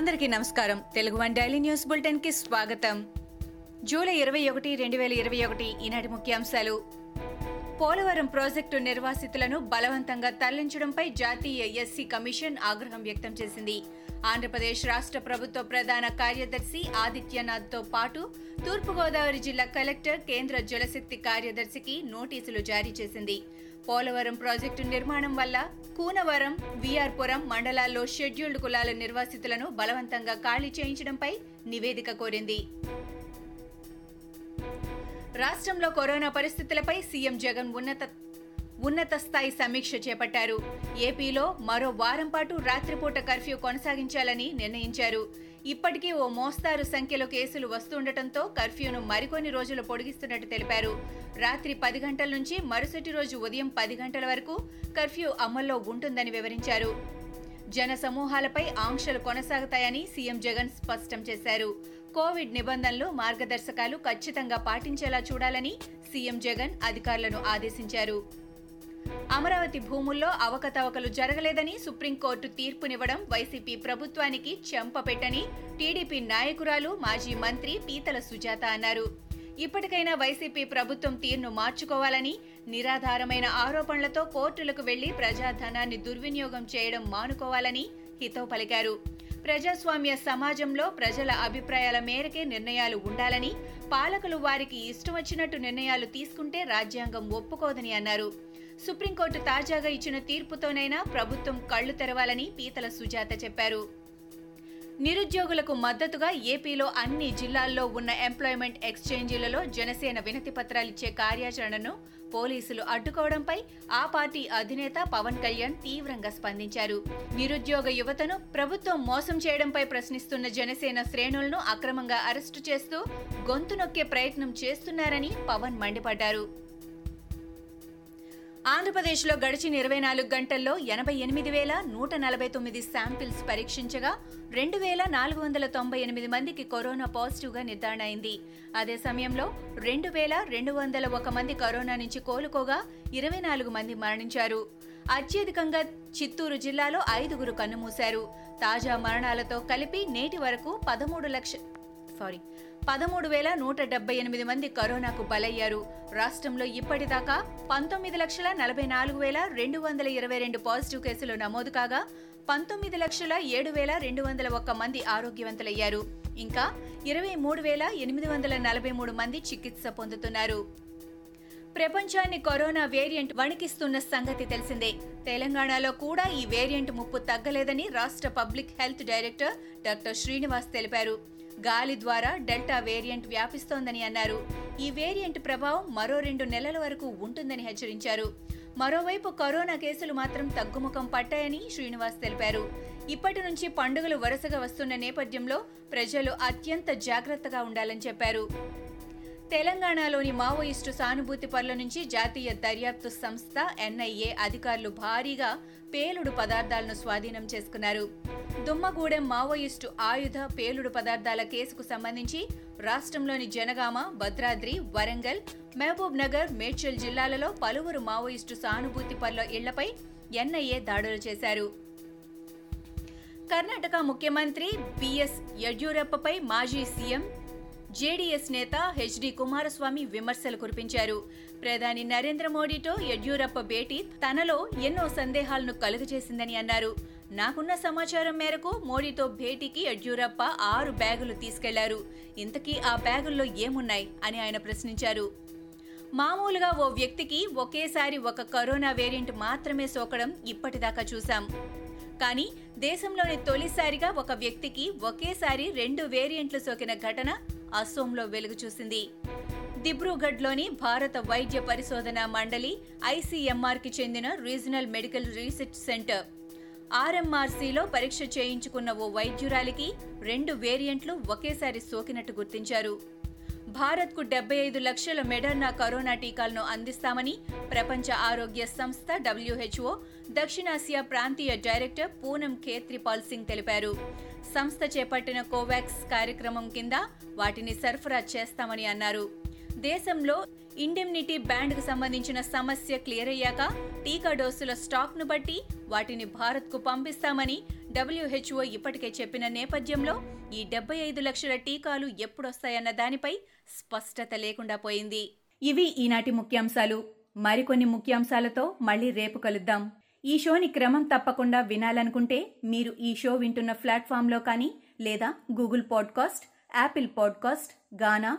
అందరికీ నమస్కారం. Telugu one daily news బులెటిన్కి స్వాగతం. జూలై ఇరవై ఒకటి రెండు వేల ఇరవై ఒకటి ఈనాటి ముఖ్యాంశాలు. పోలవరం ప్రాజెక్టు నిర్వాసితులను బలవంతంగా తరలించడంపై జాతీయ ఎస్సీ కమిషన్ ఆగ్రహం వ్యక్తం చేసింది. ఆంధ్రప్రదేశ్ రాష్ట్ర ప్రభుత్వ ప్రధాన కార్యదర్శి ఆదిత్యనాథ్తో పాటు తూర్పుగోదావరి జిల్లా కలెక్టర్ కేంద్ర జలశక్తి కార్యదర్శికి నోటీసులు జారీ చేసింది. పోలవరం ప్రాజెక్టు నిర్మాణం వల్ల కూనవరం విఆర్పురం మండలాల్లో షెడ్యూల్డ్ కులాల నిర్వాసితులను బలవంతంగా ఖాళీ చేయించడంపై నివేదిక కోరింది. రాష్ట్రంలో కరోనా పరిస్థితులపై సీఎం జగన్ ఉన్నత ఉన్నత స్థాయి సమీక్ష చేపట్టారు. ఏపీలో మరో వారం పాటు రాత్రిపూట కర్ఫ్యూ కొనసాగించాలని నిర్ణయించారు. ఇప్పటికీ ఓ మోస్తారు సంఖ్యలో కేసులు వస్తుండటంతో కర్ఫ్యూను మరికొన్ని రోజులు పొడిగిస్తున్నట్టు తెలిపారు. రాత్రి పది గంటల నుంచి మరుసటి రోజు ఉదయం పది గంటల వరకు కర్ఫ్యూ అమల్లో ఉంటుందని వివరించారు. జన సమూహాలపై ఆంక్షలు కొనసాగుతాయని సీఎం జగన్ స్పష్టం చేశారు. కోవిడ్ నిబంధనలు మార్గదర్శకాలు ఖచ్చితంగా పాటించేలా చూడాలని సీఎం జగన్ అధికారులను ఆదేశించారు. అమరావతి భూముల్లో అవకతవకలు జరగలేదని సుప్రీంకోర్టు తీర్పునివ్వడం వైసీపీ ప్రభుత్వానికి చెంపపెట్టని టీడీపీ నాయకురాలు మాజీ మంత్రి పీతల సుజాత అన్నారు. ఇప్పటికైనా వైసీపీ ప్రభుత్వం తీరును మార్చుకోవాలని నిరాధారమైన ఆరోపణలతో కోర్టులకు వెళ్ళి ప్రజాధనాన్ని దుర్వినియోగం చేయడం మానుకోవాలని హితవు పలికారు. ప్రజాస్వామ్య సమాజంలో ప్రజల అభిప్రాయాల మేరకే నిర్ణయాలు ఉండాలని పాలకులు వారికి ఇష్టం వచ్చినట్టు నిర్ణయాలు తీసుకుంటే రాజ్యాంగం ఒప్పుకోదని అన్నారు. సుప్రీంకోర్టు తాజాగా ఇచ్చిన తీర్పుతోనైనా ప్రభుత్వం కళ్ళు తెరవాలని పీతల సుజాత చెప్పారు. నిరుద్యోగులకు మద్దతుగా ఏపీలో అన్ని జిల్లాల్లో ఉన్న ఎంప్లాయ్మెంట్ ఎక్స్చేంజీలలో జనసేన వినతి పత్రాలిచ్చే కార్యాచరణను పోలీసులు అడ్డుకోవడంపై ఆ పార్టీ అధినేత పవన్ కళ్యాణ్ తీవ్రంగా స్పందించారు. నిరుద్యోగ యువతను ప్రభుత్వం మోసం చేయడంపై ప్రశ్నిస్తున్న జనసేన శ్రేణులను అక్రమంగా అరెస్టు చేస్తూ గొంతు నొక్కే ప్రయత్నం చేస్తున్నారని పవన్ మండిపడ్డారు. ఆంధ్రప్రదేశ్లో గడిచిన ఇరవై నాలుగు గంటల్లో ఎనభై ఎనిమిది వేల నూట నలభై తొమ్మిది శాంపిల్స్ పరీక్షించగా రెండు వేల నాలుగు వందల తొంభై ఎనిమిది మందికి కరోనా పాజిటివ్గా నిర్ధారణ అయింది అదే సమయంలో రెండు వేల రెండు వందల ఒక మంది కరోనా నుంచి కోలుకోగా ఇరవై నాలుగు మంది మరణించారు. అత్యధికంగా చిత్తూరు జిల్లాలో ఐదుగురు కన్నుమూశారు. తాజా మరణాలతో కలిపి నేటి వరకు పదమూడు లక్ష సారీ పదమూడు వేల నూట డెబ్బై ఎనిమిది మంది కరోనాకు బలయ్యారు. రాష్ట్రంలో ఇప్పటిదాకా పంతొమ్మిది లక్షల నలభై నాలుగు వేల రెండు వందల ఇరవై రెండు పాజిటివ్ కేసులు నమోదు కాగా పంతొమ్మిది లక్షల ఏడు వేల రెండు వందల ఒక్క మంది ఆరోగ్యవంతులయ్యారు. ఇంకా ఇరవై మూడు వేల ఎనిమిది వందల నలభై మూడు మంది చికిత్స పొందుతున్నారు. ప్రపంచాన్ని కరోనా వేరియంట్ వణికిస్తున్న సంగతి తెలిసిందే. తెలంగాణలో కూడా ఈ వేరియంట్ ముప్పు తగ్గలేదని రాష్ట్ర public health director doctor Srinivas తెలిపారు. గాలి ద్వారా డెల్టా వేరియంట్ వ్యాపిస్తోందని అన్నారు. ఈ వేరియంట్ ప్రభావం మరో రెండు నెలల వరకు ఉంటుందని హెచ్చరించారు. మరోవైపు కరోనా కేసులు మాత్రం తగ్గుముఖం పట్టాయని శ్రీనివాస్ తెలిపారు. ఇప్పటి నుంచి పండుగలు వరుసగా వస్తున్న నేపథ్యంలో ప్రజలు అత్యంత జాగ్రత్తగా ఉండాలని చెప్పారు. తెలంగాణలోని మావోయిస్టు సానుభూతి పనుల నుంచి జాతీయ దర్యాప్తు సంస్థ ఎన్ఐఏ అధికారులు భారీగా పేలుడు పదార్థాలను స్వాధీనం చేసుకున్నారు. దుమ్మగూడెం మావోయిస్టు ఆయుధ పేలుడు పదార్థాల కేసుకు సంబంధించి రాష్ట్రంలోని జనగామ భద్రాద్రి వరంగల్ మహబూబ్ నగర్ మేడ్చల్ జిల్లాలలో పలువురు మావోయిస్టు సానుభూతి పనుల ఇళ్ళపై ఎన్ఐఏ దాడులు చేశారు. కర్ణాటక ముఖ్యమంత్రి బిఎస్ యడ్యూరప్పపై మాజీ సీఎం జేడీఎస్ నేత హెచ్డి కుమారస్వామి విమర్శలు కురిపించారు. ప్రధాని నరేంద్ర మోడీతో యడ్యూరప్ప భేటీ తనలో ఎన్నో సందేహాలను కలుగజేసిందని అన్నారు. నాకున్న సమాచారం మేరకు మోడీతో భేటీకి యడ్యూరప్ప ఆరు బ్యాగులు తీసుకెళ్ళారు. ఇంతకీ ఆ బ్యాగుల్లో ఏమున్నాయి అని ఆయన ప్రశ్నించారు. మామూలుగా ఓ వ్యక్తికి ఒకేసారి ఒక కరోనా వేరియంట్ మాత్రమే సోకడం ఇప్పటిదాకా చూశాం. కానీ దేశంలోని తొలిసారిగా ఒక వ్యక్తికి ఒకేసారి రెండు వేరియంట్లు సోకిన ఘటన అసోంలో వెలుగు చూసింది. దిబ్రూగఢ్లోని భారత వైద్య పరిశోధన మండలి ఐసీఎంఆర్కి చెందిన రీజనల్ మెడికల్ రీసెర్చ్ సెంటర్ ఆర్ఎంఆర్సీలో పరీక్ష చేయించుకున్న ఓ వైద్యురాలికి రెండు వేరియంట్లు ఒకేసారి సోకినట్టు గుర్తించారు. భారత్కు డెబ్బై ఐదు లక్షల మెడర్నా కరోనా టీకాలను అందిస్తామని ప్రపంచ ఆరోగ్య సంస్థ డబ్ల్యూహెచ్ఓ దక్షిణాసియా ప్రాంతీయ డైరెక్టర్ పూనం ఖేత్రిపాల్ సింగ్ తెలిపారు. సంస్థ చేపట్టిన కోవాక్స్ కార్యక్రమం కింద వాటిని సరఫరా చేస్తామని అన్నారు. దేశంలో ఇండెమ్నిటీ బ్యాండ్కు సంబంధించిన సమస్య క్లియర్ అయ్యాక టీకా డోసుల స్టాక్ను బట్టి వాటిని భారత్కు పంపిస్తామని డబ్ల్యూహెచ్ఓ ఇప్పటికే చెప్పిన నేపథ్యంలో ఈ డెబ్బై ఐదు లక్షల టీకాలు ఎప్పుడొస్తాయన్న దానిపై స్పష్టత లేకుండా పోయింది. ఇవి ఈనాటి ముఖ్యాంశాలు. మరికొన్ని ముఖ్యాంశాలతో మళ్ళీ రేపు కలుద్దాం. ఈ షోని క్రమం తప్పకుండా వినాలనుకుంటే మీరు ఈ షో వింటున్న ప్లాట్ఫామ్లో కానీ లేదా Google podcast Apple podcast Gaana